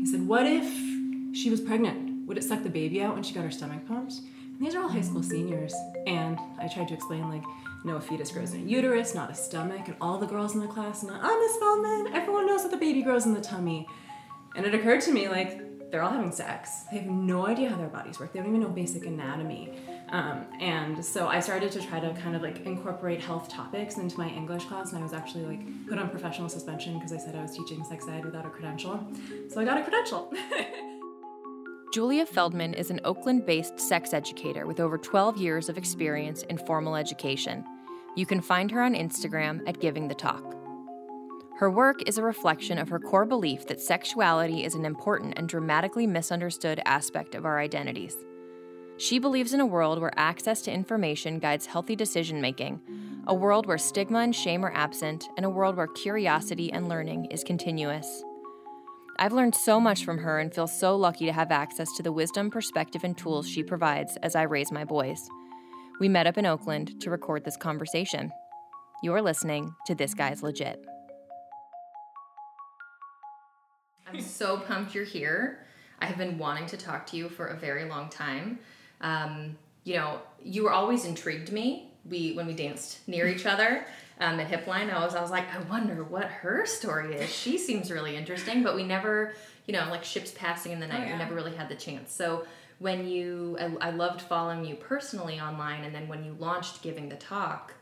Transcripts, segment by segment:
He said, What if she was pregnant? Would it suck the baby out when she got her stomach pumped? And these are all high school seniors. And I tried to explain, like, no, a fetus grows in a uterus, not a stomach. And all the girls in the class, and I'm Miss Feldman, everyone knows that the baby grows in the tummy. And it occurred to me, like, they're all having sex. They have no idea how their bodies work. They don't even know basic anatomy. Um, and so I started to try to kind of like incorporate health topics into my English class, and I was actually like put on professional suspension because I said I was teaching sex ed without a credential. So I got a credential. Julia Feldman is an Oakland based sex educator with over 12 years of experience in formal education. You can find her on Instagram at Giving the Talk. Her work is a reflection of her core belief that sexuality is an important and dramatically misunderstood aspect of our identities. She believes in a world where access to information guides healthy decision making, a world where stigma and shame are absent, and a world where curiosity and learning is continuous. I've learned so much from her and feel so lucky to have access to the wisdom, perspective, and tools she provides as I raise my boys. We met up in Oakland to record this conversation. You're listening to This Guy's Legit. I'm so pumped you're here. I have been wanting to talk to you for a very long time um, you know, you were always intrigued me. We when we danced near each other um, at Hipline, I was I was like, I wonder what her story is. She seems really interesting, but we never, you know, like ships passing in the night. Oh, yeah. We never really had the chance. So when you, I, I loved following you personally online, and then when you launched giving the talk.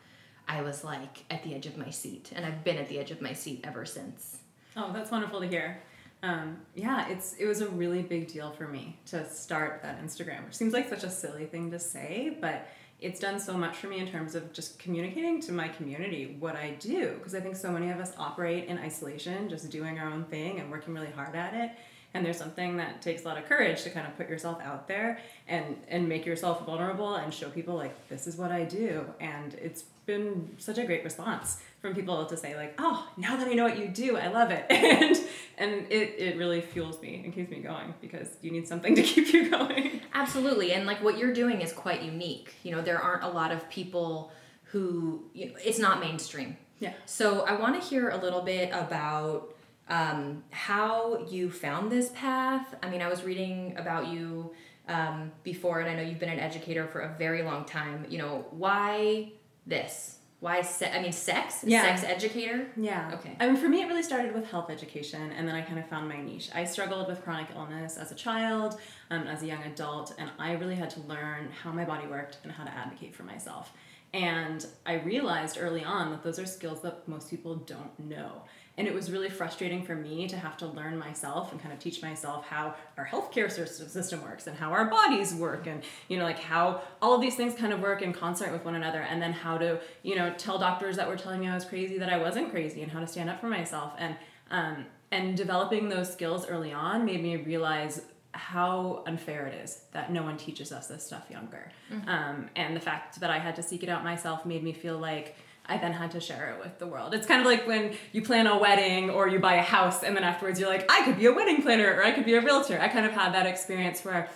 I was like at the edge of my seat, and I've been at the edge of my seat ever since. Oh, that's wonderful to hear um, yeah, it's it was a really big deal for me to start that Instagram, which seems like such a silly thing to say, but it's done so much for me in terms of just communicating to my community what I do because I think so many of us operate in isolation, just doing our own thing and working really hard at it. And there's something that takes a lot of courage to kind of put yourself out there and and make yourself vulnerable and show people like this is what I do. And it's been such a great response from people to say like, "Oh, now that I know what you do, I love it," and and it it really fuels me and keeps me going because you need something to keep you going. Absolutely, and like what you're doing is quite unique. You know, there aren't a lot of people who you know, it's not mainstream. Yeah. So I want to hear a little bit about um, how you found this path. I mean, I was reading about you um, before, and I know you've been an educator for a very long time. You know, why this? why se- I mean sex yeah. sex educator yeah okay I mean for me it really started with health education and then I kind of found my niche I struggled with chronic illness as a child um, as a young adult and I really had to learn how my body worked and how to advocate for myself and I realized early on that those are skills that most people don't know and it was really frustrating for me to have to learn myself and kind of teach myself how our healthcare system works and how our bodies work and, you know, like how all of these things kind of work in concert with one another. And then how to, you know, tell doctors that were telling me I was crazy that I wasn't crazy and how to stand up for myself. And, um, and developing those skills early on made me realize how unfair it is that no one teaches us this stuff younger. Mm-hmm. Um, and the fact that I had to seek it out myself made me feel like I then had to share it with the world. It's kind of like when you plan a wedding or you buy a house and then afterwards you're like, I could be a wedding planner or I could be a realtor. I kind of had that experience where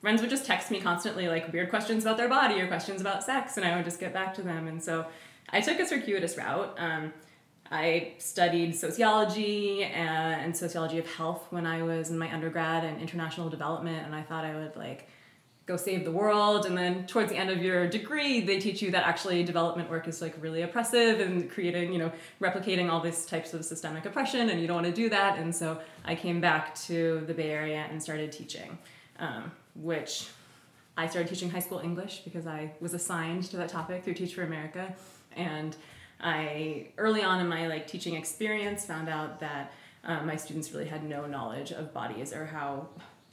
friends would just text me constantly like weird questions about their body or questions about sex and I would just get back to them. And so I took a circuitous route. Um, I studied sociology and, and sociology of health when I was in my undergrad and international development and I thought I would like go save the world. And then towards the end of your degree they teach you that actually development work is like really oppressive and creating you know replicating all these types of systemic oppression and you don't want to do that. And so i came back to the bay area and started teaching um, which i started teaching high school english because i was assigned to that topic through teach for america. And i early on in my like teaching experience found out that um, my students really had no knowledge of bodies or how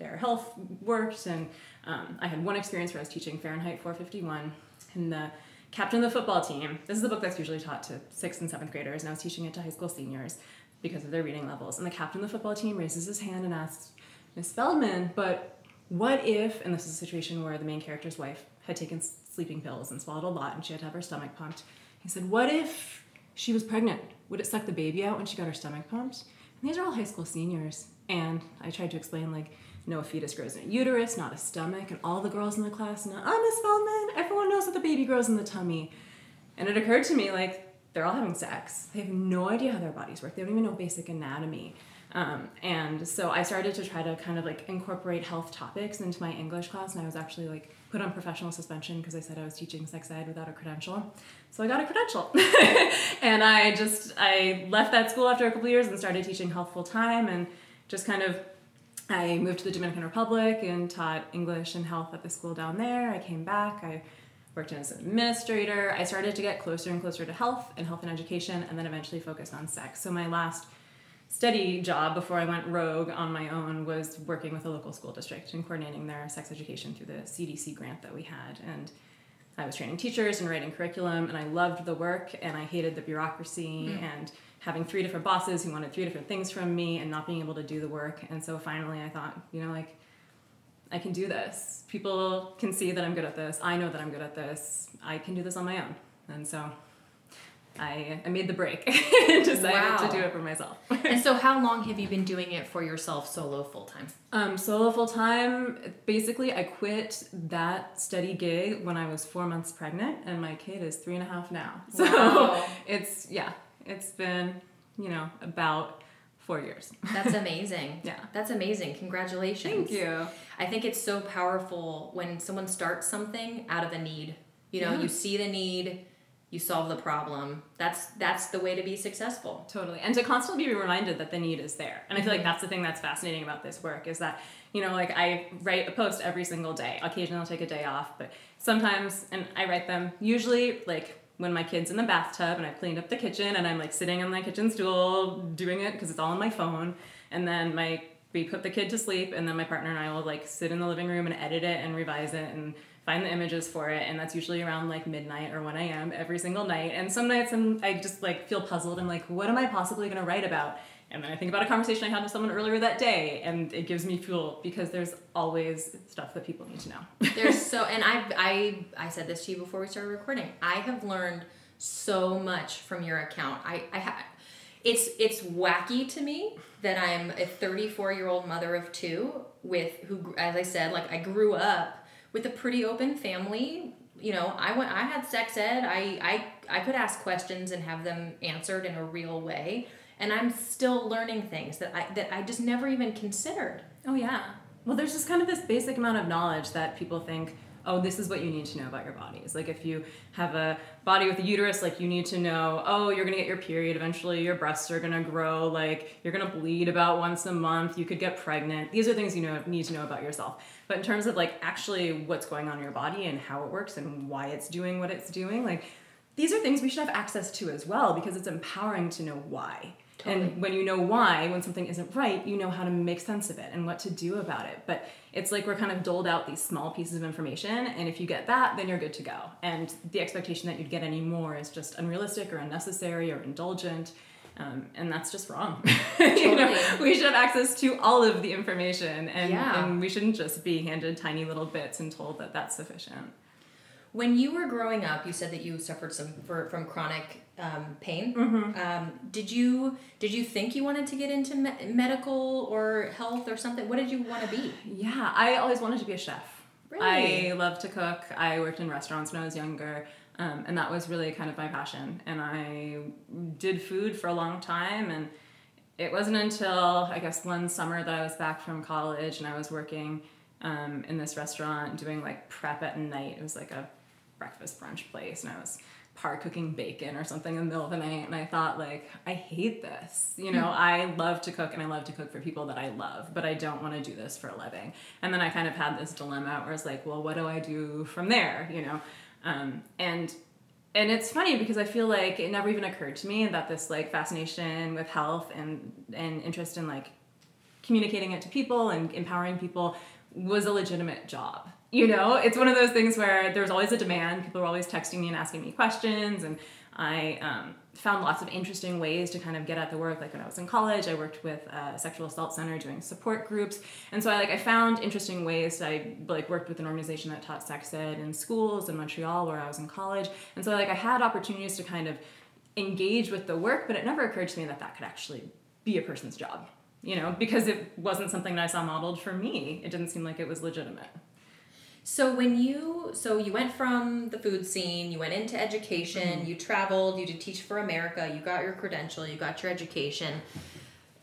their health worked and um, I had one experience where I was teaching Fahrenheit 451, and the captain of the football team. This is a book that's usually taught to sixth and seventh graders, and I was teaching it to high school seniors because of their reading levels. And the captain of the football team raises his hand and asks, Miss Feldman, but what if, and this is a situation where the main character's wife had taken sleeping pills and swallowed a lot and she had to have her stomach pumped. He said, What if she was pregnant? Would it suck the baby out when she got her stomach pumped? And these are all high school seniors. And I tried to explain, like, no, a fetus grows in a uterus, not a stomach, and all the girls in the class know, I'm Miss Feldman, everyone knows that the baby grows in the tummy. And it occurred to me, like, they're all having sex. They have no idea how their bodies work. They don't even know basic anatomy. Um, and so I started to try to kind of like incorporate health topics into my English class, and I was actually like put on professional suspension because I said I was teaching sex ed without a credential. So I got a credential, and I just I left that school after a couple years and started teaching health full time, and just kind of I moved to the Dominican Republic and taught English and health at the school down there. I came back. I worked as an administrator. I started to get closer and closer to health and health and education, and then eventually focused on sex. So my last steady job before I went rogue on my own was working with a local school district and coordinating their sex education through the CDC grant that we had. And I was training teachers and writing curriculum, and I loved the work, and I hated the bureaucracy mm. and having three different bosses who wanted three different things from me and not being able to do the work. And so finally, I thought, you know, like, I can do this. People can see that I'm good at this. I know that I'm good at this. I can do this on my own. And so I, I made the break and decided wow. to do it for myself. and so, how long have you been doing it for yourself solo full time? Um, solo full time, basically, I quit that steady gig when I was four months pregnant, and my kid is three and a half now. So, wow. it's, yeah, it's been, you know, about four years. That's amazing. yeah. That's amazing. Congratulations. Thank you. I think it's so powerful when someone starts something out of a need. You know, yeah. you see the need you solve the problem that's that's the way to be successful totally and to constantly be reminded that the need is there and i feel like mm-hmm. that's the thing that's fascinating about this work is that you know like i write a post every single day occasionally i'll take a day off but sometimes and i write them usually like when my kid's in the bathtub and i've cleaned up the kitchen and i'm like sitting on my kitchen stool doing it because it's all on my phone. And then my we put the kid to sleep and then my partner and i will like sit in the living room and edit it and revise it and find the images for it. And that's usually around like midnight or 1 a.m every single night. And some nights I'm, i just like feel puzzled. I'm like what am i possibly going to write about and then i think about a conversation i had with someone earlier that day and it gives me fuel because there's always stuff that people need to know. There's so and i i i said this to you before we started recording. I have learned so much from your account. I i have it's it's wacky to me that i'm a 34 year old mother of two with who as i said like i grew up with a pretty open family. You know i went i had sex ed. I i i could ask questions and have them answered in a real way and i'm still learning things that i that i just never even considered oh yeah well there's just kind of this basic amount of knowledge that people think oh, this is what you need to know about your bodies. Like if you have a body with a uterus, like you need to know, oh, you're gonna get your period eventually, your breasts are gonna grow, like you're gonna bleed about once a month, you could get pregnant. These are things you know need to know about yourself. But in terms of like actually what's going on in your body and how it works and why it's doing what it's doing, like these are things we should have access to as well because it's empowering to know why. Totally. And when you know why, when something isn't right, you know how to make sense of it and what to do about it. But it's like we're kind of doled out these small pieces of information, and if you get that, then you're good to go. And the expectation that you'd get any more is just unrealistic or unnecessary or indulgent. Um, and that's just wrong. Totally. you know, we should have access to all of the information, and, yeah. and we shouldn't just be handed tiny little bits and told that that's sufficient. When you were growing up, you said that you suffered some for, from chronic um, pain. Mm-hmm. Um, did you did you think you wanted to get into me- medical or health or something? What did you want to be? Yeah, I always wanted to be a chef. Really? I love to cook. I worked in restaurants when I was younger. Um, and that was really kind of my passion. And I did food for a long time. And it wasn't until I guess one summer that I was back from college and I was working um, in this restaurant doing like prep at night. It was like a breakfast brunch place and I was par cooking bacon or something in the middle of the night and I thought like I hate this. You know, hmm. I love to cook and I love to cook for people that I love, but I don't want to do this for a living. And then I kind of had this dilemma where it's like, well, what do I do from there, you know? Um, and and it's funny because I feel like it never even occurred to me that this like fascination with health and and interest in like communicating it to people and empowering people was a legitimate job you know, it's one of those things where there's always a demand. People are always texting me and asking me questions, and I um, found lots of interesting ways to kind of get at the work. Like when I was in college, I worked with a sexual assault center doing support groups, and so I like I found interesting ways. I like worked with an organization that taught sex ed in schools in Montreal where I was in college, and so like I had opportunities to kind of engage with the work, but it never occurred to me that that could actually be a person's job. You know, because it wasn't something that I saw modeled for me. It didn't seem like it was legitimate. So when you so you went from the food scene, you went into education, mm-hmm. you traveled, you did teach for America, you got your credential, you got your education.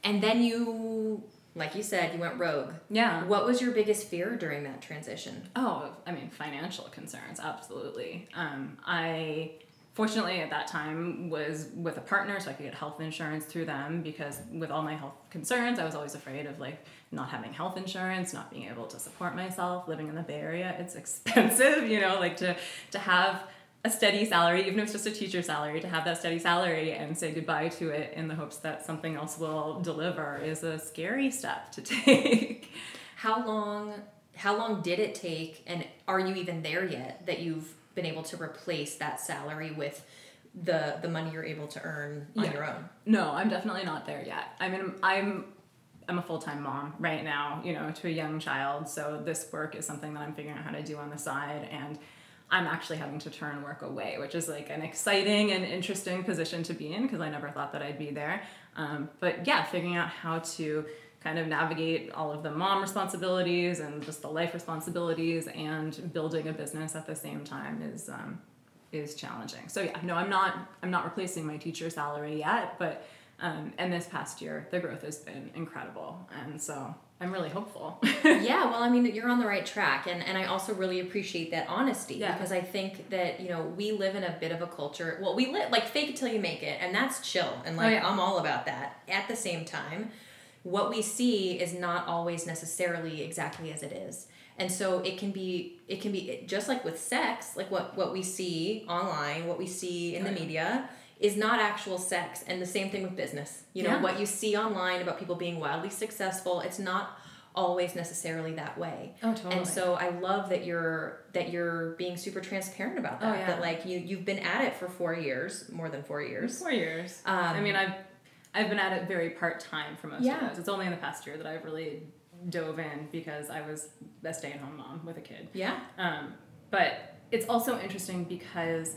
and then you like you said, you went rogue. Yeah. What was your biggest fear during that transition? Oh, I mean, financial concerns, absolutely. Um, I fortunately at that time was with a partner so i could get health insurance through them because with all my health concerns i was always afraid of like not having health insurance not being able to support myself living in the bay area it's expensive you know like to to have a steady salary even if it's just a teacher salary to have that steady salary and say goodbye to it in the hopes that something else will deliver is a scary step to take how long how long did it take and are you even there yet that you've been able to replace that salary with the the money you're able to earn on yeah. your own. No, I'm definitely not there yet. I mean, I'm I'm a full-time mom right now, you know, to a young child, so this work is something that I'm figuring out how to do on the side and I'm actually having to turn work away, which is like an exciting and interesting position to be in because I never thought that I'd be there. Um, but yeah, figuring out how to kind of navigate all of the mom responsibilities and just the life responsibilities and building a business at the same time is um, is challenging. So yeah, no, I'm not I'm not replacing my teacher salary yet, but um, and this past year the growth has been incredible, and so I'm really hopeful. yeah, well, I mean, you're on the right track, and and I also really appreciate that honesty yeah. because I think that you know we live in a bit of a culture. Well, we live like fake it till you make it, and that's chill, and like oh, yeah. I'm all about that. At the same time what we see is not always necessarily exactly as it is and so it can be it can be just like with sex like what what we see online what we see in the media is not actual sex and the same thing with business you know yeah. what you see online about people being wildly successful it's not always necessarily that way oh totally and so i love that you're that you're being super transparent about that oh, yeah. that like you you've been at it for four years more than four years four years um, i mean i've I've been at it very part time for most yeah. of those. It's only in the past year that I've really dove in because I was a stay at home mom with a kid. Yeah. Um, but it's also interesting because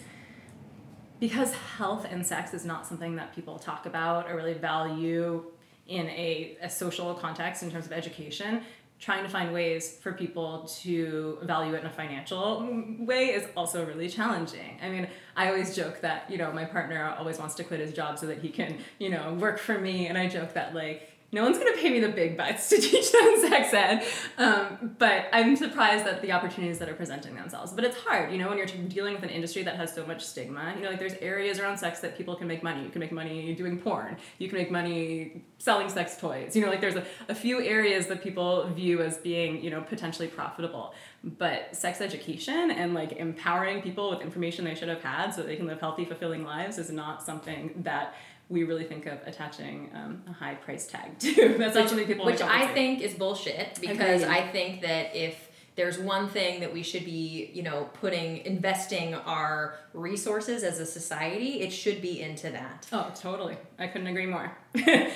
because health and sex is not something that people talk about or really value in a, a social context in terms of education trying to find ways for people to value it in a financial way is also really challenging. I mean, I always joke that, you know, my partner always wants to quit his job so that he can, you know, work for me. And I joke that, like, no one's going to pay me the big bucks to teach them sex ed. Um, but I'm surprised at the opportunities that are presenting themselves. But it's hard, you know, when you're dealing with an industry that has so much stigma. You know, like there's areas around sex that people can make money. You can make money doing porn. You can make money selling sex toys. You know, like there's a, a few areas that people view as being, you know, potentially profitable. But sex education and like empowering people with information they should have had so they can live healthy, fulfilling lives is not something that we really think of attaching um, a high price tag to. That's which, something people which I think is bullshit because I think that if there's one thing that we should be, you know, putting investing our resources as a society, it should be into that. Oh, totally. I couldn't agree more.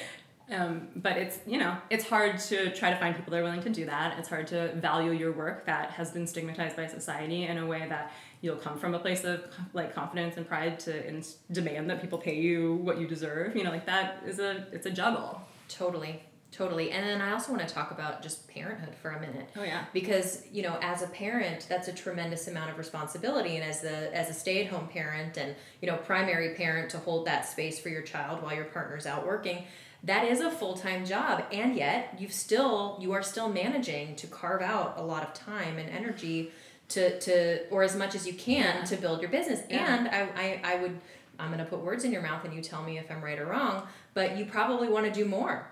um, but it's you know it's hard to try to find people that are willing to do that. It's hard to value your work that has been stigmatized by society in a way that you'll come from a place of like confidence and pride to in, demand that people pay you what you deserve you know like that is a it's a juggle. Totally totally. And then i also want to talk about just parenthood for a minute. Oh yeah. Because you know as a parent that's a tremendous amount of responsibility. And as the as a stay-at-home parent and you know primary parent to hold that space for your child while your partner's out working that is a full-time job. And yet you've still you are still managing to carve out a lot of time and energy to to or as much as you can yeah. to build your business. Yeah. And I, I I would I'm gonna put words in your mouth and you tell me if I'm right or wrong, but you probably want to do more.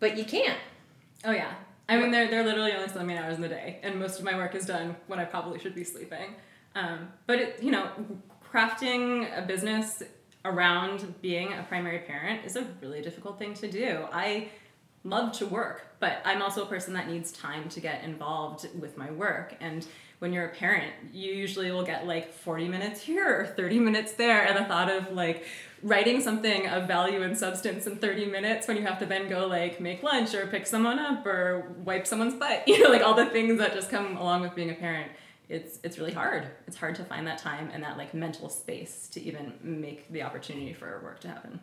But you can't. Oh yeah. I mean they're they're literally only so many hours in the day and most of my work is done when I probably should be sleeping. Um, but it, you know, crafting a business around being a primary parent is a really difficult thing to do. I love to work, but I'm also a person that needs time to get involved with my work and when you're a parent, you usually will get like 40 minutes here or 30 minutes there. And the thought of like writing something of value and substance in 30 minutes when you have to then go like make lunch or pick someone up or wipe someone's butt, you know, like all the things that just come along with being a parent. It's it's really hard. It's hard to find that time and that like mental space to even make the opportunity for work to happen.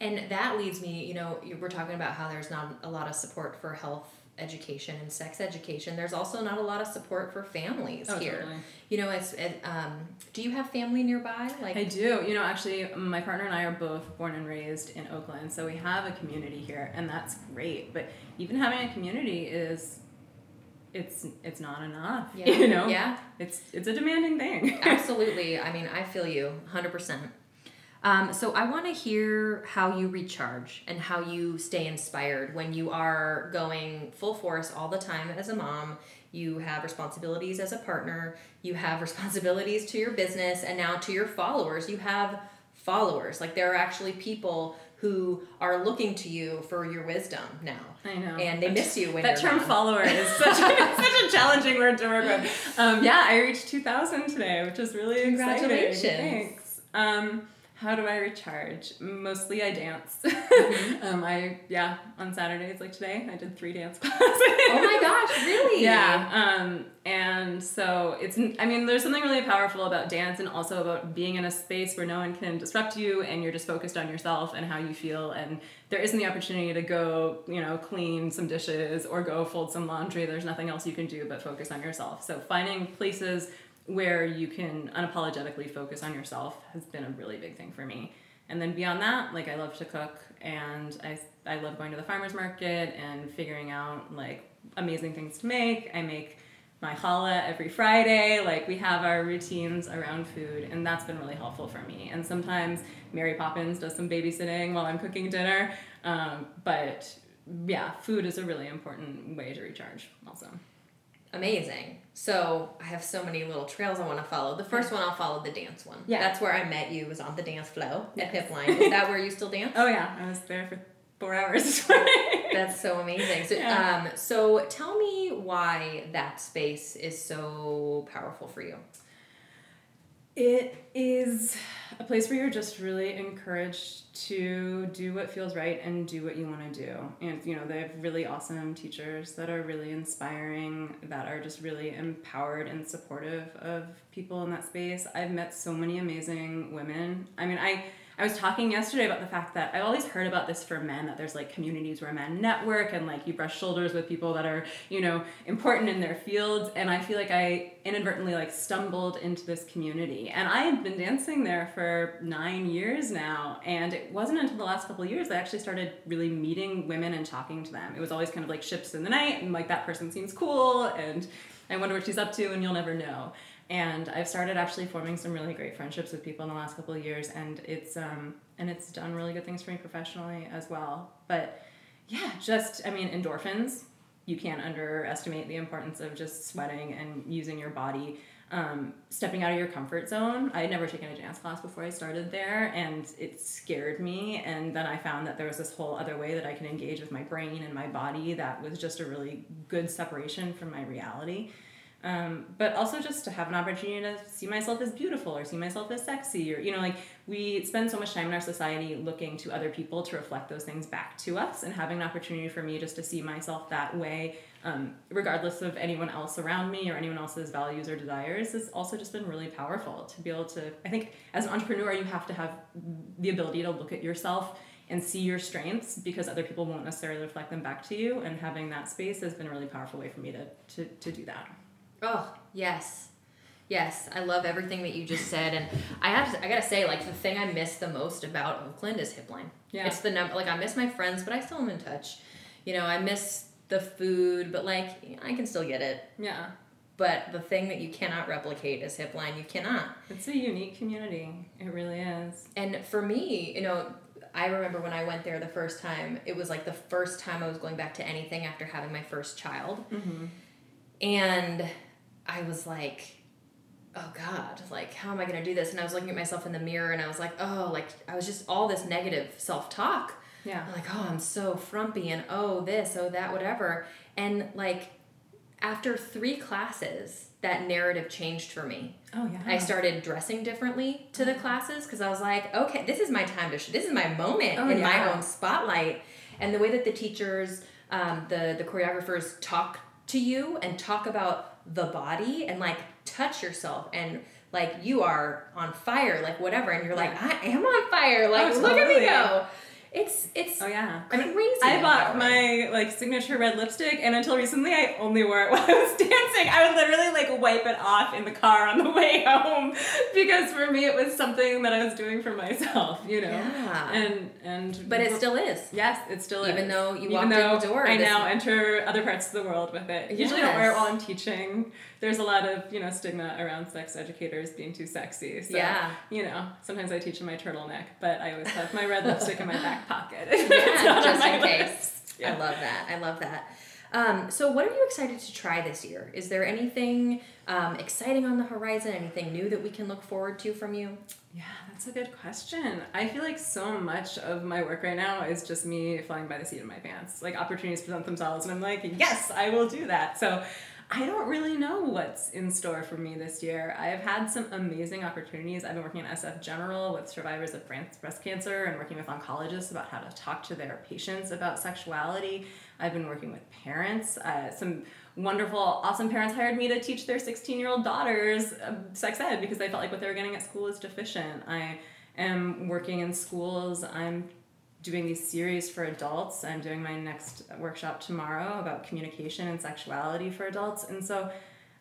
And that leads me, you know, we're talking about how there's not a lot of support for health education and sex education. There's also not a lot of support for families Oh, here. totally. You know, it's it, um, do you have family nearby? Like I do. You know, actually, my partner and I are both born and raised in Oakland, so we have a community here, and that's great. But even having a community is, it's it's not enough. Yeah. You know. Yeah. It's it's a demanding thing. Absolutely. I mean, I feel you 100%. Um, so I want to hear how you recharge and how you stay inspired when you are going full force all the time as a mom. You have responsibilities as a partner, you have responsibilities to your business, and now to your followers. You have followers. Like there are actually people who are looking to you for your wisdom now. I know. And they miss you when that term gone. follower is such a, such a challenging word to work with. Um, yeah, I reached 2,000 today, which is really exciting. Congratulations. Thanks. Um, how do I recharge? Mostly I dance. Mm-hmm. um, I, yeah, on Saturdays like today, I did three dance classes. Oh my gosh, really? Yeah. Um, and so it's, I mean, there's something really powerful about dance and also about being in a space where no one can disrupt you and you're just focused on yourself and how you feel. And there isn't the opportunity to go, you know, clean some dishes or go fold some laundry. There's nothing else you can do but focus on yourself. So finding places where you can unapologetically focus on yourself has been a really big thing for me. And then beyond that, like I love to cook and I, I love going to the farmer's market and figuring out like amazing things to make. I make my challah every Friday. Like we have our routines around food, and that's been really helpful for me. And sometimes Mary Poppins does some babysitting while I'm cooking dinner. Um, but yeah, food is a really important way to recharge. Also, Amazing. So I have so many little trails I want to follow. The first one I'll follow the dance one. Yeah. That's where I met you. Was on the dance flow at Yes. Hipline. Is that where you still dance? oh yeah, I was there for four hours. That's so amazing. So, Yeah. um, so tell me why that space is so powerful for you. It is a place where you're just really encouraged to do what feels right and do what you want to do. And you know, they have really awesome teachers that are really inspiring, that are just really empowered and supportive of people in that space. I've met so many amazing women. I mean, I I was talking yesterday about the fact that I always heard about this for men that there's like communities where men network and like you brush shoulders with people that are, you know, important in their fields and I feel like I inadvertently like stumbled into this community. And I had been dancing there for 9 years now and it wasn't until the last couple years that I actually started really meeting women and talking to them. It was always kind of like ships in the night and like that person seems cool and I wonder what she's up to and you'll never know and I've started actually forming some really great friendships with people in the last couple of years, and it's um and it's done really good things for me professionally as well. But yeah, just I mean endorphins. You can't underestimate the importance of just sweating and using your body. Um, stepping out of your comfort zone. I had never taken a dance class before I started there, and it scared me. And then I found that there was this whole other way that I can engage with my brain and my body that was just a really good separation from my reality um, but also just to have an opportunity to see myself as beautiful or see myself as sexy or you know like we spend so much time in our society looking to other people to reflect those things back to us and having an opportunity for me just to see myself that way um, regardless of anyone else around me or anyone else's values or desires has also just been really powerful to be able to i think as an entrepreneur you have to have the ability to look at yourself and see your strengths because other people won't necessarily reflect them back to you and having that space has been a really powerful way for me to, to, to do that Oh, yes. Yes, I love everything that you just said, and I have to, I gotta say, like the thing I miss the most about Oakland is Hipline. Yeah. it's the number. Like I miss my friends, but I still am in touch. You know, I miss the food, but like I can still get it. yeah But the thing that you cannot replicate is Hipline. You cannot. It's a unique community. It really is. And for me, you know, I remember when I went there the first time. It was like the first time I was going back to anything after having my first child, Mm-hmm. and I was like, oh God, like, how am I going to do this? And I was looking at myself in the mirror and I was like, oh, like, I was just all this negative self talk. Yeah. I'm like, oh, I'm so frumpy and oh, this, oh, that, whatever. And like, after three classes, that narrative changed for me. Oh yeah. I started dressing differently to the classes because I was like, okay, this is my time to, sh- this is my moment Oh, in my own spotlight. And the way that the teachers, um, the the choreographers talk to you and talk about the body and like touch yourself and like you are on fire, like whatever, and you're like, I am on fire, like Oh, look at me go. It's it's Oh yeah. I crazy. mean, I bought my like signature red lipstick, and until recently, I only wore it while I was dancing. I would literally like wipe it off in the car on the way home because for me, it was something that I was doing for myself, you know. Yeah. And and but it still is. Yes, it still is. Even though you Even walked in the door, I now enter other parts of the world with it. Usually, I don't wear it while I'm teaching. There's a lot of you know stigma around sex educators being too sexy. So, Yeah. You know, sometimes I teach in my turtleneck, but I always have my red lipstick in my back pocket. Yeah, It's not on just in case. list. I love that. I love that. Um, so, what are you excited to try this year? Is there anything um, exciting on the horizon? Anything new that we can look forward to from you? Yeah, that's a good question. I feel like so much of my work right now is just me flying by the seat of my pants. Like opportunities present themselves, and I'm like, yes, I will do that. So I don't really know what's in store for me this year. I have had some amazing opportunities. I've been working at SF General with survivors of breast cancer and working with oncologists about how to talk to their patients about sexuality. I've been working with parents. Uh, some wonderful, awesome parents hired me to teach their 16 year old daughters uh, sex ed because they felt like what they were getting at school was deficient. I am working in schools. I'm doing these series for adults. I'm doing my next workshop tomorrow about communication and sexuality for adults. And so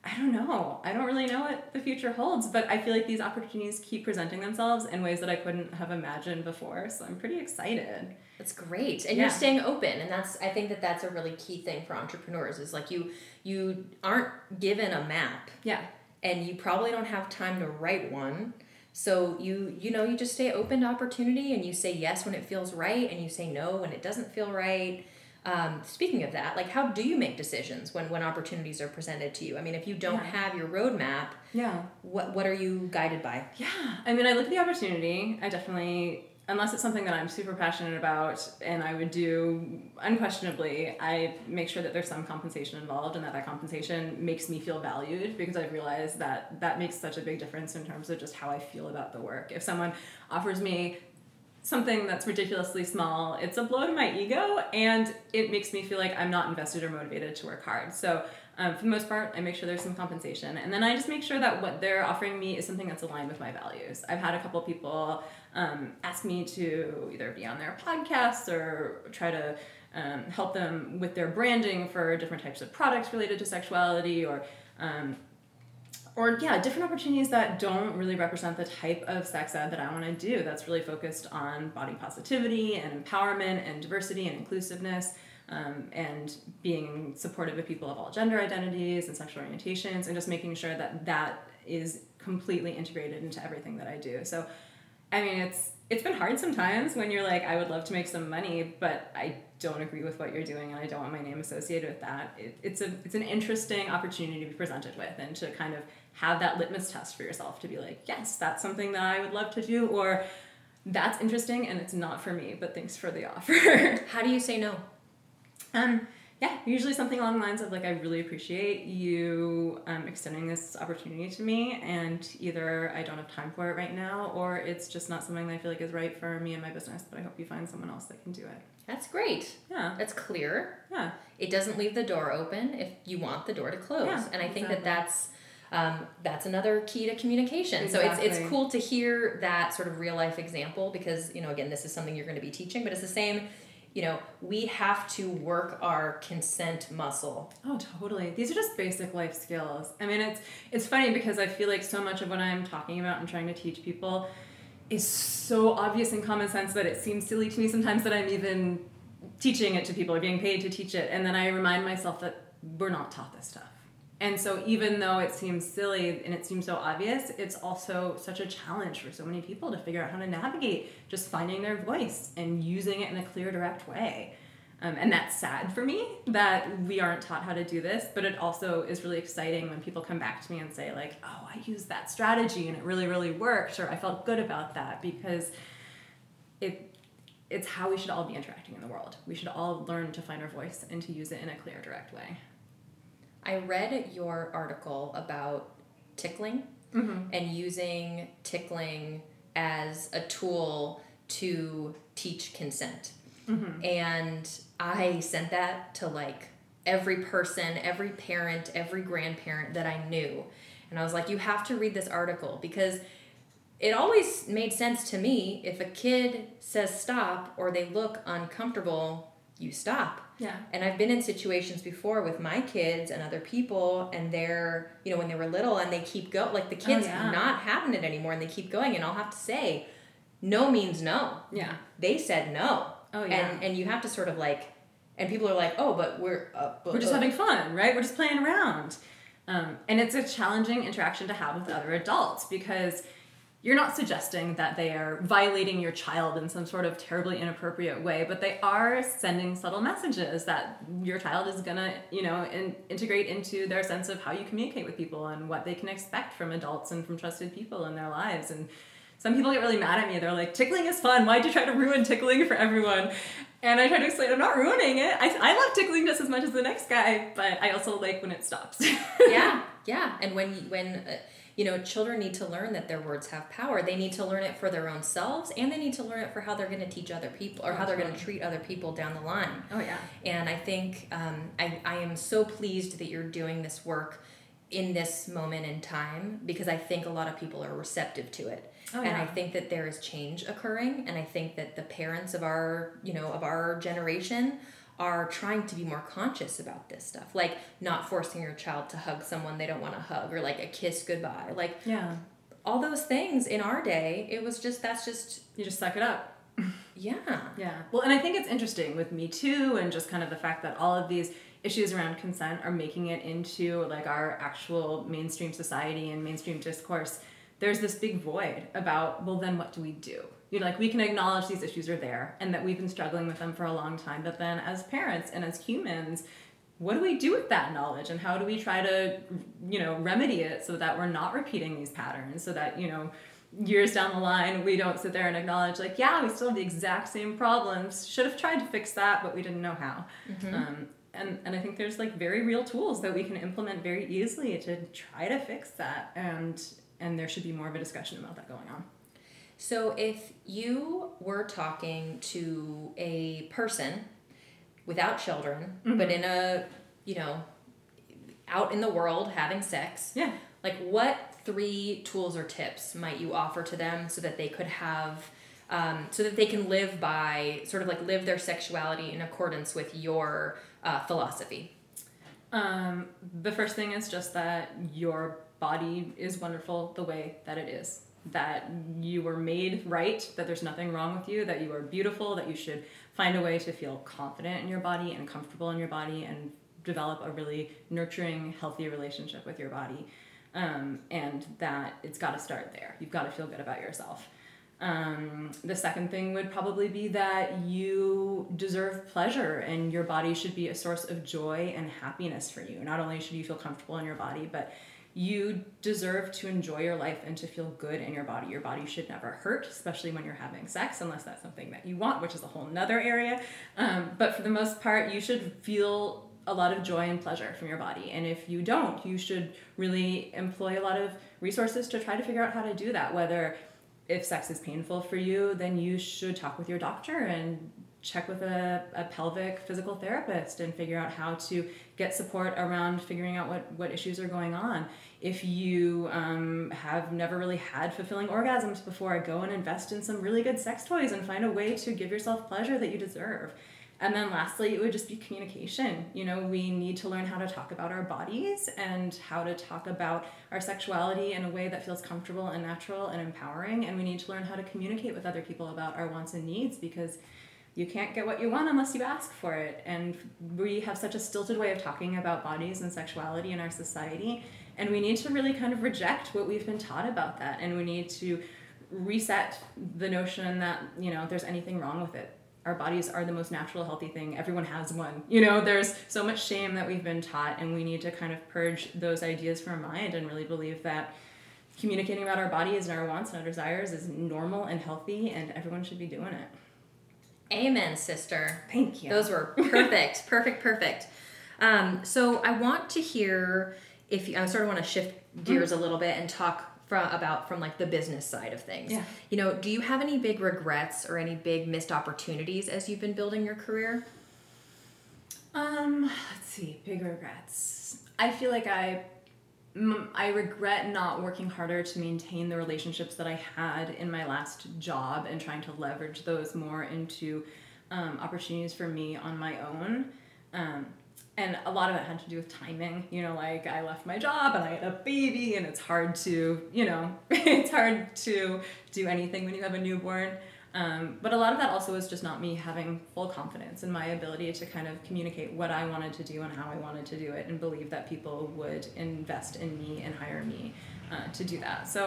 I don't know. I don't really know what the future holds, but I feel like these opportunities keep presenting themselves in ways that I couldn't have imagined before. So I'm pretty excited. That's great, and Yeah. you're staying open, and that's I think that that's a really key thing for entrepreneurs. Is like you you aren't given a map, Yeah. and you probably don't have time to write one. So you you know you just stay open to opportunity, and you say yes when it feels right, and you say no when it doesn't feel right. Um, speaking of that, like how do you make decisions when when opportunities are presented to you? I mean, if you don't Yeah. have your roadmap, Yeah. what what are you guided by? Yeah, I mean, I look at the opportunity. I definitely, unless it's something that I'm super passionate about and I would do unquestionably, I make sure that there's some compensation involved and that that compensation makes me feel valued because I've realized that that makes such a big difference in terms of just how I feel about the work. If someone offers me something that's ridiculously small, it's a blow to my ego and it makes me feel like I'm not invested or motivated to work hard. So, um, for the most part, I make sure there's some compensation. And then I just make sure that what they're offering me is something that's aligned with my values. I've had a couple people um, ask me to either be on their podcasts or try to um, help them with their branding for different types of products related to sexuality or um, or yeah different opportunities that don't really represent the type of sex ed that i want to do that's really focused on body positivity and empowerment and diversity and inclusiveness um, and being supportive of people of all gender identities and sexual orientations and just making sure that that is completely integrated into everything that i do. So i mean it's it's been hard sometimes when you're like i would love to make some money but i don't agree with what you're doing and i don't want my name associated with that. It, it's a it's an interesting opportunity to be presented with and to kind of have that litmus test for yourself to be like yes that's something that i would love to do or that's interesting and it's not for me but thanks for the offer. How do you say no? Um yeah usually something along the lines of like i really appreciate you um, extending this opportunity to me and either i don't have time for it right now or it's just not something that i feel like is right for me and my business but i hope you find someone else that can do it That's great. yeah That's clear. yeah It doesn't leave the door open if you want the door to close. Yeah, and I think that that's um, that's another key to communication. So it's, it's cool to hear that sort of real life example because, you know, again, this is something you're going to be teaching, but it's the same, you know, we have to work our consent muscle. Oh, totally. These are just basic life skills. I mean, it's it's funny because I feel like so much of what I'm talking about and trying to teach people is so obvious and common sense that it seems silly to me sometimes that I'm even teaching it to people or being paid to teach it. And then I remind myself that we're not taught this stuff. And so even though it seems silly and it seems so obvious, it's also such a challenge for so many people to figure out how to navigate just finding their voice and using it in a clear, direct way. Um, and that's sad for me that we aren't taught how to do this, but it also is really exciting when people come back to me and say, like, oh, I used that strategy and it really, really worked, or I felt good about that because it it's how we should all be interacting in the world. We should all learn to find our voice and to use it in a clear, direct way. I read your article about tickling Mm-hmm. and using tickling as a tool to teach consent. Mm-hmm. And I sent that to like every person, every parent, every grandparent that I knew. And I was like, you have to read this article because it always made sense to me if a kid says stop or they look uncomfortable, you stop. Yeah. And I've been in situations before with my kids and other people, and they're, you know, when they were little and they keep go like the kids Oh, yeah. not having it anymore and they keep going, and I'll have to say, no means no. Yeah. They said no. Oh, yeah. And and you have to sort of like, and people are like, oh, but we're uh, We're just uh, having fun, right? We're just playing around. Um, and it's a challenging interaction to have with other adults because you're not suggesting that they are violating your child in some sort of terribly inappropriate way, but they are sending subtle messages that your child is gonna, you know, in, integrate into their sense of how you communicate with people and what they can expect from adults and from trusted people in their lives. And some people get really mad at me. They're like, tickling is fun. Why'd you try to ruin tickling for everyone? And I try to explain, I'm not ruining it. I, I love tickling just as much as the next guy, but I also like when it stops. yeah, yeah. And when when uh, you know children need to learn that their words have power, they need to learn it for their own selves, and they need to learn it for how they're going to teach other people or how they're going to treat other people down the line. Oh, yeah. And I think um, I I am so pleased that you're doing this work in this moment in time because I think a lot of people are receptive to it. Oh, yeah. and I think that there is change occurring and I think that the parents of our, you know, of our generation are trying to be more conscious about this stuff. Like not forcing your child to hug someone they don't want to hug or like a kiss goodbye. Like yeah. all those things in our day, it was just that's just You just suck it up. yeah. Yeah. Well, and I think it's interesting with Me Too and just kind of the fact that all of these issues around consent are making it into like our actual mainstream society and mainstream discourse. There's this big void about, well, then what do we do? You know, like we can acknowledge these issues are there and that we've been struggling with them for a long time, but then as parents and as humans, what do we do with that knowledge and how do we try to you know remedy it so that we're not repeating these patterns so that you know years down the line we don't sit there and acknowledge like yeah we still have the exact same problems should have tried to fix that but we didn't know how. Um, and, and i think there's like very real tools that we can implement very easily to try to fix that and and there should be more of a discussion about that going on So if you were talking to a person without children, but in a, you know, out in the world having sex, yeah. like what three tools or tips might you offer to them so that they could have um, so that they can live by sort of like live their sexuality in accordance with your uh, philosophy? Um, the first thing is just that your body is wonderful the way that it is. That you were made right, that there's nothing wrong with you, that you are beautiful, that you should find a way to feel confident in your body and comfortable in your body and develop a really nurturing, healthy relationship with your body. Um, and that it's got to start there. You've got to feel good about yourself. Um, the second thing would probably be that you deserve pleasure and your body should be a source of joy and happiness for you. Not only should you feel comfortable in your body, but you deserve to enjoy your life and to feel good in your body. Your body should never hurt, especially when you're having sex, unless that's something that you want, which is a whole nother area. Um, but for the most part, you should feel a lot of joy and pleasure from your body. And if you don't, you should really employ a lot of resources to try to figure out how to do that. Whether if sex is painful for you, then you should talk with your doctor and check with a, a pelvic physical therapist and figure out how to get support around figuring out what, what issues are going on. If you um, have never really had fulfilling orgasms before, go and invest in some really good sex toys and find a way to give yourself pleasure that you deserve. And then lastly, it would just be communication. You know, we need to learn how to talk about our bodies and how to talk about our sexuality in a way that feels comfortable and natural and empowering. And we need to learn how to communicate with other people about our wants and needs because you can't get what you want unless you ask for it. And we have such a stilted way of talking about bodies and sexuality in our society. And we need to really kind of reject what we've been taught about that. And we need to reset the notion that, you know, there's anything wrong with it our bodies are the most natural healthy thing everyone has one you know there's so much shame that we've been taught and we need to kind of purge those ideas from our mind and really believe that communicating about our bodies and our wants and our desires is normal and healthy and everyone should be doing it amen sister thank you Those were perfect, perfect, perfect. Um, so I want to hear if you, I sort of want to shift gears a little bit and talk from about from like the business side of things. Yeah. You know, do you have any big regrets or any big missed opportunities as you've been building your career? Um, let's see, big regrets. I feel like I I regret not working harder to maintain the relationships that I had in my last job and trying to leverage those more into um, opportunities for me on my own. Um, and a lot of it had to do with timing. You know, like I left my job and I had a baby, and it's hard to, you know, it's hard to do anything when you have a newborn. Um, but a lot of that also was just not me having full confidence in my ability to kind of communicate what I wanted to do and how I wanted to do it, and believe that people would invest in me and hire me uh, to do that. So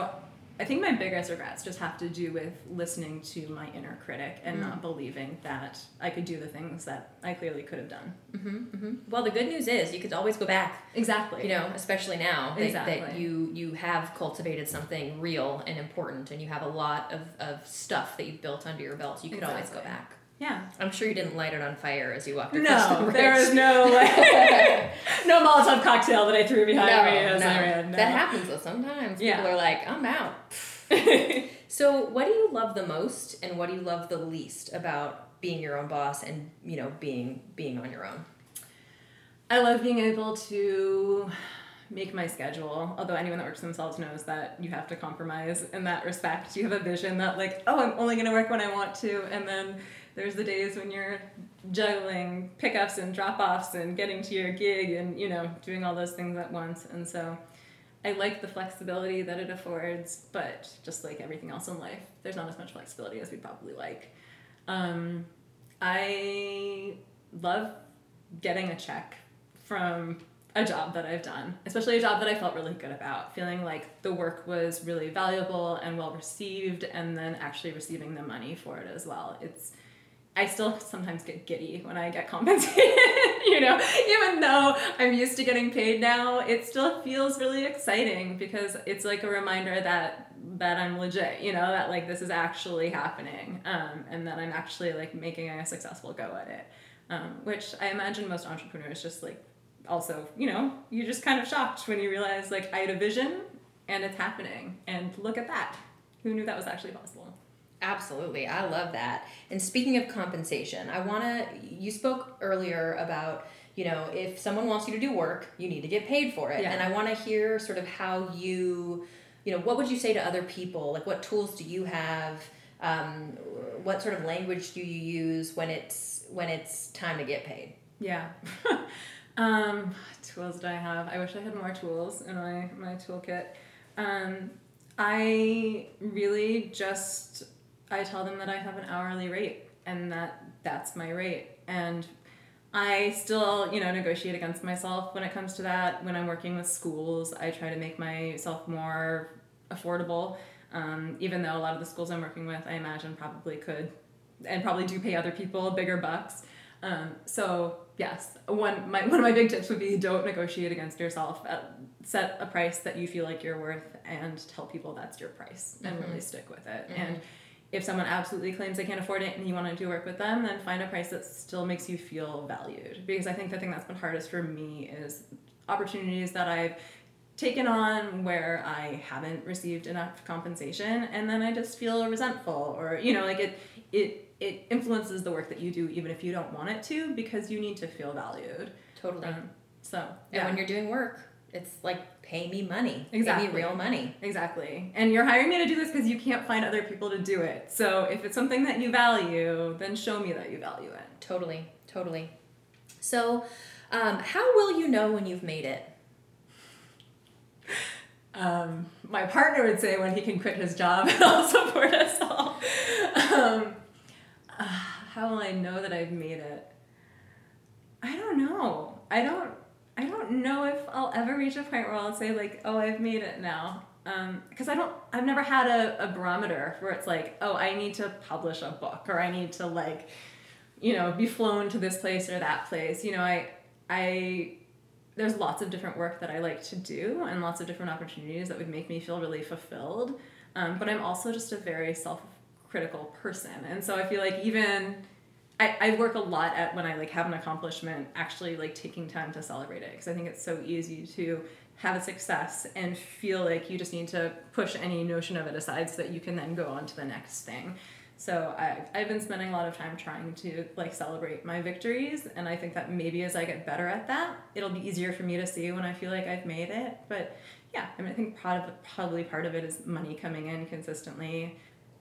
I think my biggest regrets just have to do with listening to my inner critic and Mm. not believing that I could do the things that I clearly could have done. Mm-hmm, Well, the good news is you could always go back. Exactly. You know, especially now that, that you you have cultivated something real and important, and you have a lot of, of stuff that you've built under your belt. You could always go back. Yeah. I'm sure you didn't light it on fire as you walked across the No, bridge. there was no like, no Molotov cocktail that I threw behind me as I ran. No. That happens though. Sometimes Yeah. people are like, "I'm out." So, what do you love the most, and what do you love the least about being your own boss and you know being being on your own? I love being able to make my schedule. Although anyone that works themselves knows that you have to compromise in that respect. You have a vision that like, oh, I'm only gonna work when I want to, and then there's the days when you're juggling pickups and drop-offs and getting to your gig and you know doing all those things at once. And so I like the flexibility that it affords, but just like everything else in life, there's not as much flexibility as we'd probably like. Um, I love getting a check from a job that I've done, especially a job that I felt really good about, feeling like the work was really valuable and well received, and then actually receiving the money for it as well. It's I still sometimes get giddy when I get compensated, you know, even though I'm used to getting paid now, it still feels really exciting because it's like a reminder that that I'm legit, you know, that like this is actually happening, um, and that I'm actually like making a successful go at it. Um, which I imagine most entrepreneurs just like also, you know, you're just kind of shocked when you realize like I had a vision and it's happening, and look at that. Who knew that was actually possible? Absolutely. I love that. And speaking of compensation, I want to you spoke earlier about, you know, if someone wants you to do work, you need to get paid for it. Yeah. And I want to hear sort of how you, you know, what would you say to other people? Like what tools do you have? Um, what sort of language do you use when it's when it's time to get paid? Yeah. um, tools do I have? I wish I had more tools in my, my toolkit. Um, I really just I tell them that I have an hourly rate and that that's my rate and I still, you know, negotiate against myself when it comes to that. When I'm working with schools, I try to make myself more affordable. Um, even though a lot of the schools I'm working with, I imagine probably could and probably do pay other people bigger bucks. Um, so yes, one my one of my big tips would be don't negotiate against yourself. Uh, set a price that you feel like you're worth, and tell people that's your price, and really stick with it. And if someone absolutely claims they can't afford it and you want to do work with them, then find a price that still makes you feel valued. Because I think the thing that's been hardest for me is opportunities that I've taken on where I haven't received enough compensation and then I just feel resentful or you know like it it it influences the work that you do even if you don't want it to because you need to feel valued. Totally. Um, so And yeah. when you're doing work, it's like pay me money. Pay Exactly. me real money. Exactly. And you're hiring me to do this because you can't find other people to do it. So if it's something that you value, then show me that you value it. Totally, totally. So, um, how will you know when you've made it? Um, my partner would say when he can quit his job and I'll support us all. Um, uh, how will I know that I've made it? I don't know. I don't. Know if I'll ever reach a point where I'll say like, "Oh, I've made it now," because I don't. I've never had a, a barometer where it's like, "Oh, I need to publish a book," or "I need to like, you know, be flown to this place or that place." You know, I, I, there's lots of different work that I like to do and lots of different opportunities that would make me feel really fulfilled. Um, but I'm also just a very self-critical person, and so I feel like even I, I work a lot at when I like have an accomplishment, actually like taking time to celebrate it because I think it's so easy to have a success and feel like you just need to push any notion of it aside so that you can then go on to the next thing. So I've, I've been spending a lot of time trying to like celebrate my victories and I think that maybe as I get better at that, it'll be easier for me to see when I feel like I've made it. But yeah, I mean, I think part of, probably part of it is money coming in consistently.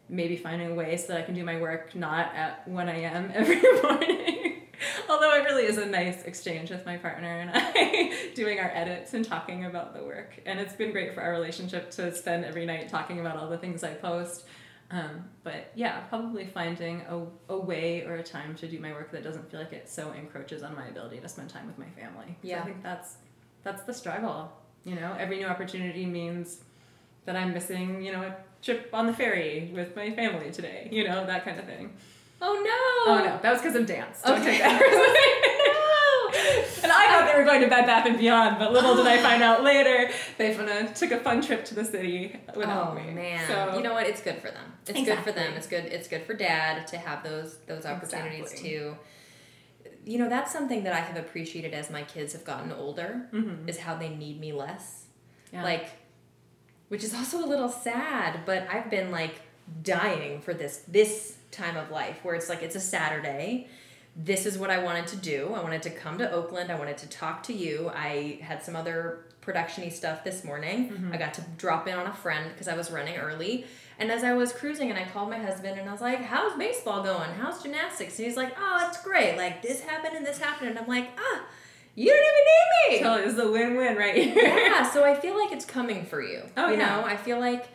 Maybe finding a way so that I can do my work not at 1 a.m. every morning. Although it really is a nice exchange with my partner and I doing our edits and talking about the work. And it's been great for our relationship to spend every night talking about all the things I post. Um, but yeah, probably finding a, a way or a time to do my work that doesn't feel like it so encroaches on my ability to spend time with my family. Yeah. I think that's that's the struggle. You know, every new opportunity means that I'm missing, you know, a trip on the ferry with my family today, you know, that kind of thing. Oh no! Oh no, that was because of dance. Don't Okay. take that. and I thought they were going to Bed Bath and Beyond, but little did I find out later they took a fun trip to the city without oh me. man! So, you know what? It's good for them. It's good for them. It's good. It's good for dad to have those those opportunities Exactly. too. You know, that's something that I have appreciated as my kids have gotten older. Mhm. Is how they need me less. yeah. Like, which is also a little sad. But I've been like dying for this this time of life where it's like it's a Saturday. This is what I wanted to do. I wanted to come to Oakland. I wanted to talk to you. I had some other production-y stuff this morning. I got to drop in on a friend because I was running early. And as I was cruising and I called my husband and I was like, How's baseball going? How's gymnastics? And he's like, Oh, it's great. Like this happened and this happened. And I'm like, ah, you don't even need me. Totally, this is a win-win right here. yeah, so I feel like it's coming for you. Oh, you yeah. know, I feel like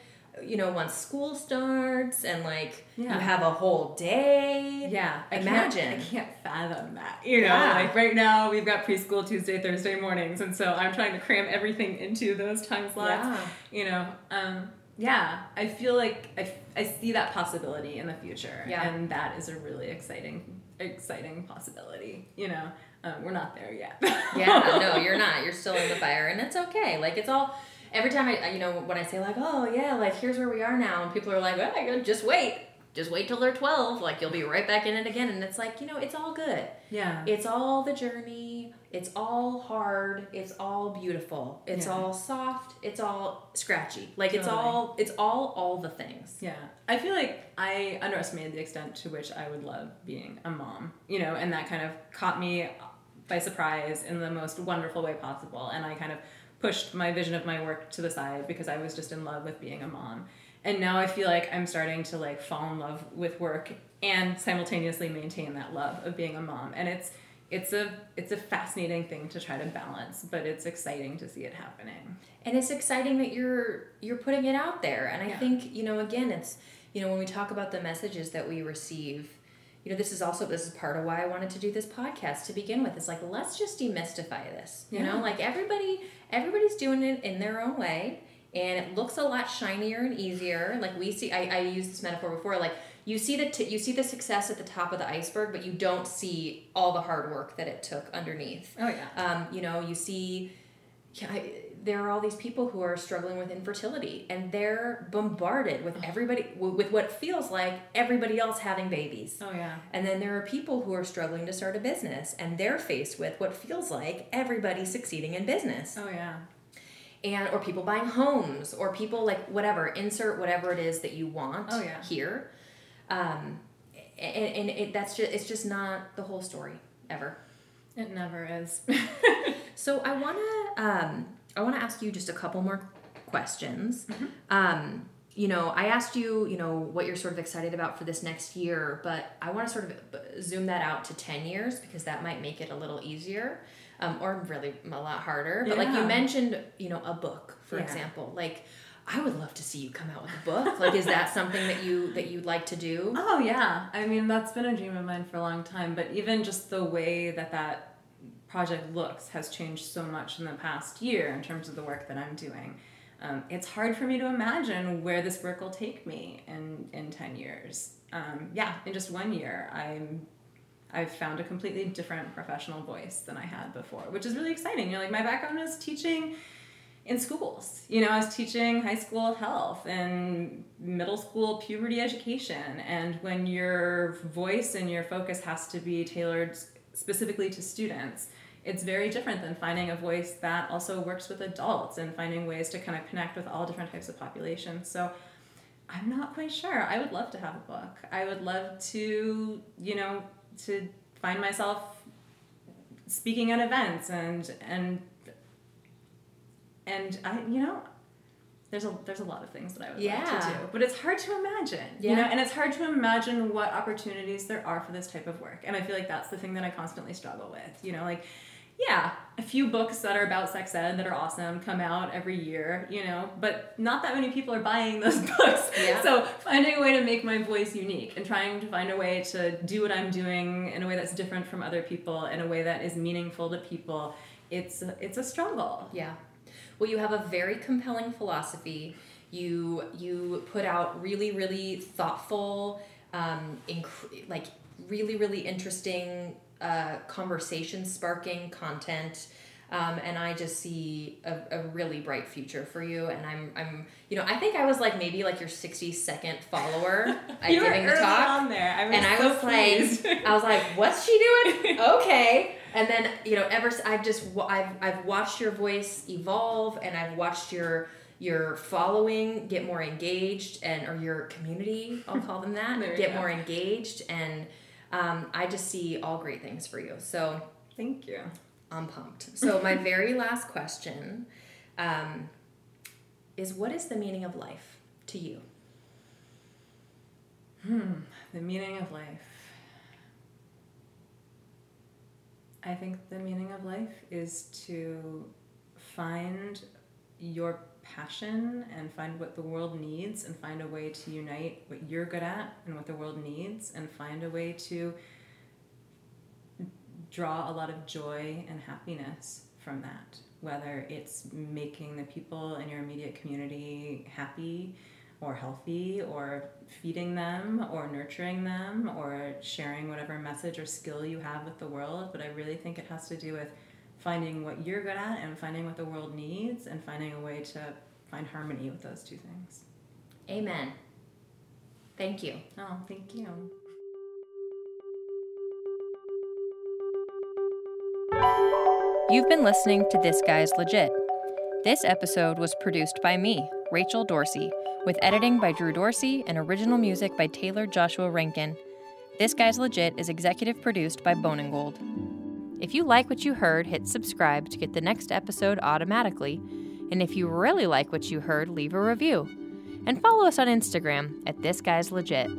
you know once school starts and like you have a whole day. Yeah, I Imagine. Can't, I can't fathom that. You know, Yeah. like right now we've got preschool Tuesday, Thursday mornings, and so I'm trying to cram everything into those time slots. Yeah. You know, um, yeah, I feel like I, I see that possibility in the future, Yeah. and that is a really exciting, exciting possibility. You know, um, we're not there yet. yeah, no, you're not. You're still in the fire, and it's okay. Like it's all. Every time I, you know, when I say like, oh yeah, like here's where we are now, and people are like, well, just wait, just wait till they're twelve. Like you'll be right back in it again, and it's like, you know, it's all good. yeah. It's all the journey. It's all hard. It's all beautiful. It's Yeah. all soft. It's all scratchy. Like it's all. It's all all the things. Yeah, I feel like I underestimated the extent to which I would love being a mom, you know, and that kind of caught me by surprise in the most wonderful way possible. And I kind of pushed my vision of my work to the side because I was just in love with being a mom. And now I feel like I'm starting to like fall in love with work and simultaneously maintain that love of being a mom. And it's it's a it's a fascinating thing to try to balance, but it's exciting to see it happening. and it's exciting that you're you're putting it out there and i Yeah. think you know again it's you know when we talk about the messages that we receive you know this is also this is part of why i wanted to do this podcast to begin with. It's like let's just demystify this you know? Like everybody everybody's doing it in their own way and it looks a lot shinier and easier. Like we see i, I used this metaphor before like you see the t- you see the success at the top of the iceberg but you don't see all the hard work that it took underneath. Oh yeah. um, you know, you see, yeah, I, there are all these people who are struggling with infertility, and they're bombarded with everybody with what feels like everybody else having babies. Oh yeah. And then there are people who are struggling to start a business, and they're faced with what feels like everybody succeeding in business, Oh yeah. and or people buying homes, or people like whatever insert whatever it is that you want Oh, yeah. here. Um, and, and it, that's just it's just not the whole story ever. It never is. So I wanna um, I wanna ask you just a couple more questions. Um, you know, I asked you, you know, what you're sort of excited about for this next year, but I want to sort of zoom that out to ten years because that might make it a little easier, um, or really a lot harder. But like you mentioned, you know, a book, for Yeah. example, like. I would love to see you come out with a book. Like, is that something that you that you'd like to do? Oh yeah, I mean that's been a dream of mine for a long time. But even just the way that that project looks has changed so much in the past year in terms of the work that I'm doing. Um, it's hard for me to imagine where this work will take me in in ten years. Um, yeah, in just one year, I'm I've found a completely different professional voice than I had before, which is really exciting. You know, like my background is teaching in schools. You know, I was teaching high school health and middle school puberty education. And when your voice and your focus has to be tailored specifically to students, it's very different than finding a voice that also works with adults and finding ways to kind of connect with all different types of populations. So I'm not quite sure. I would love to have a book. I would love to, you know, to find myself speaking at events and and and I, you know, there's a there's a lot of things that I would like Yeah. to do, but it's hard to imagine, you know, and it's hard to imagine what opportunities there are for this type of work, and I feel like that's the thing that I constantly struggle with, you know, like. Yeah, a few books that are about sex ed that are awesome come out every year, you know, but not that many people are buying those books. Yeah. So finding a way to make my voice unique and trying to find a way to do what I'm doing in a way that's different from other people, in a way that is meaningful to people, it's a, it's a struggle. Yeah. Well, you have a very compelling philosophy. You you put out really really thoughtful, um, inc- like really really interesting uh, conversation sparking content. Um, and I just see a, a really bright future for you. And I'm, I'm, you know, I think I was like maybe like your 60 second follower at You giving the talk on there. I was and I was pleased. like, I was like, what's she doing? Okay. And then you know, ever I've just I've I've watched your voice evolve, and I've watched your your following get more engaged, and or your community, I'll call them that, get go. more engaged, and um, I just see all great things for you. So Thank you. I'm pumped. So my very last question um, is, what is the meaning of life to you? The meaning of life. I think the meaning of life is to find your passion and find what the world needs and find a way to unite what you're good at and what the world needs and find a way to draw a lot of joy and happiness from that. Whether it's making the people in your immediate community happy or healthy or feeding them or nurturing them or sharing whatever message or skill you have with the world. But i really think it has to do with finding what you're good at and finding what the world needs and finding a way to find harmony with those two things Amen. Thank you. oh thank you You've been listening to This Guy's Legit. This episode was produced by me, Rachel Dorsey, with editing by Drew Dorsey and original music by Taylor Joshua Rankin. This Guy's Legit is executive produced by Bone and Gold. If you like what you heard, hit subscribe to get the next episode automatically. And if you really like what you heard, leave a review. And follow us on Instagram at This Guy's Legit.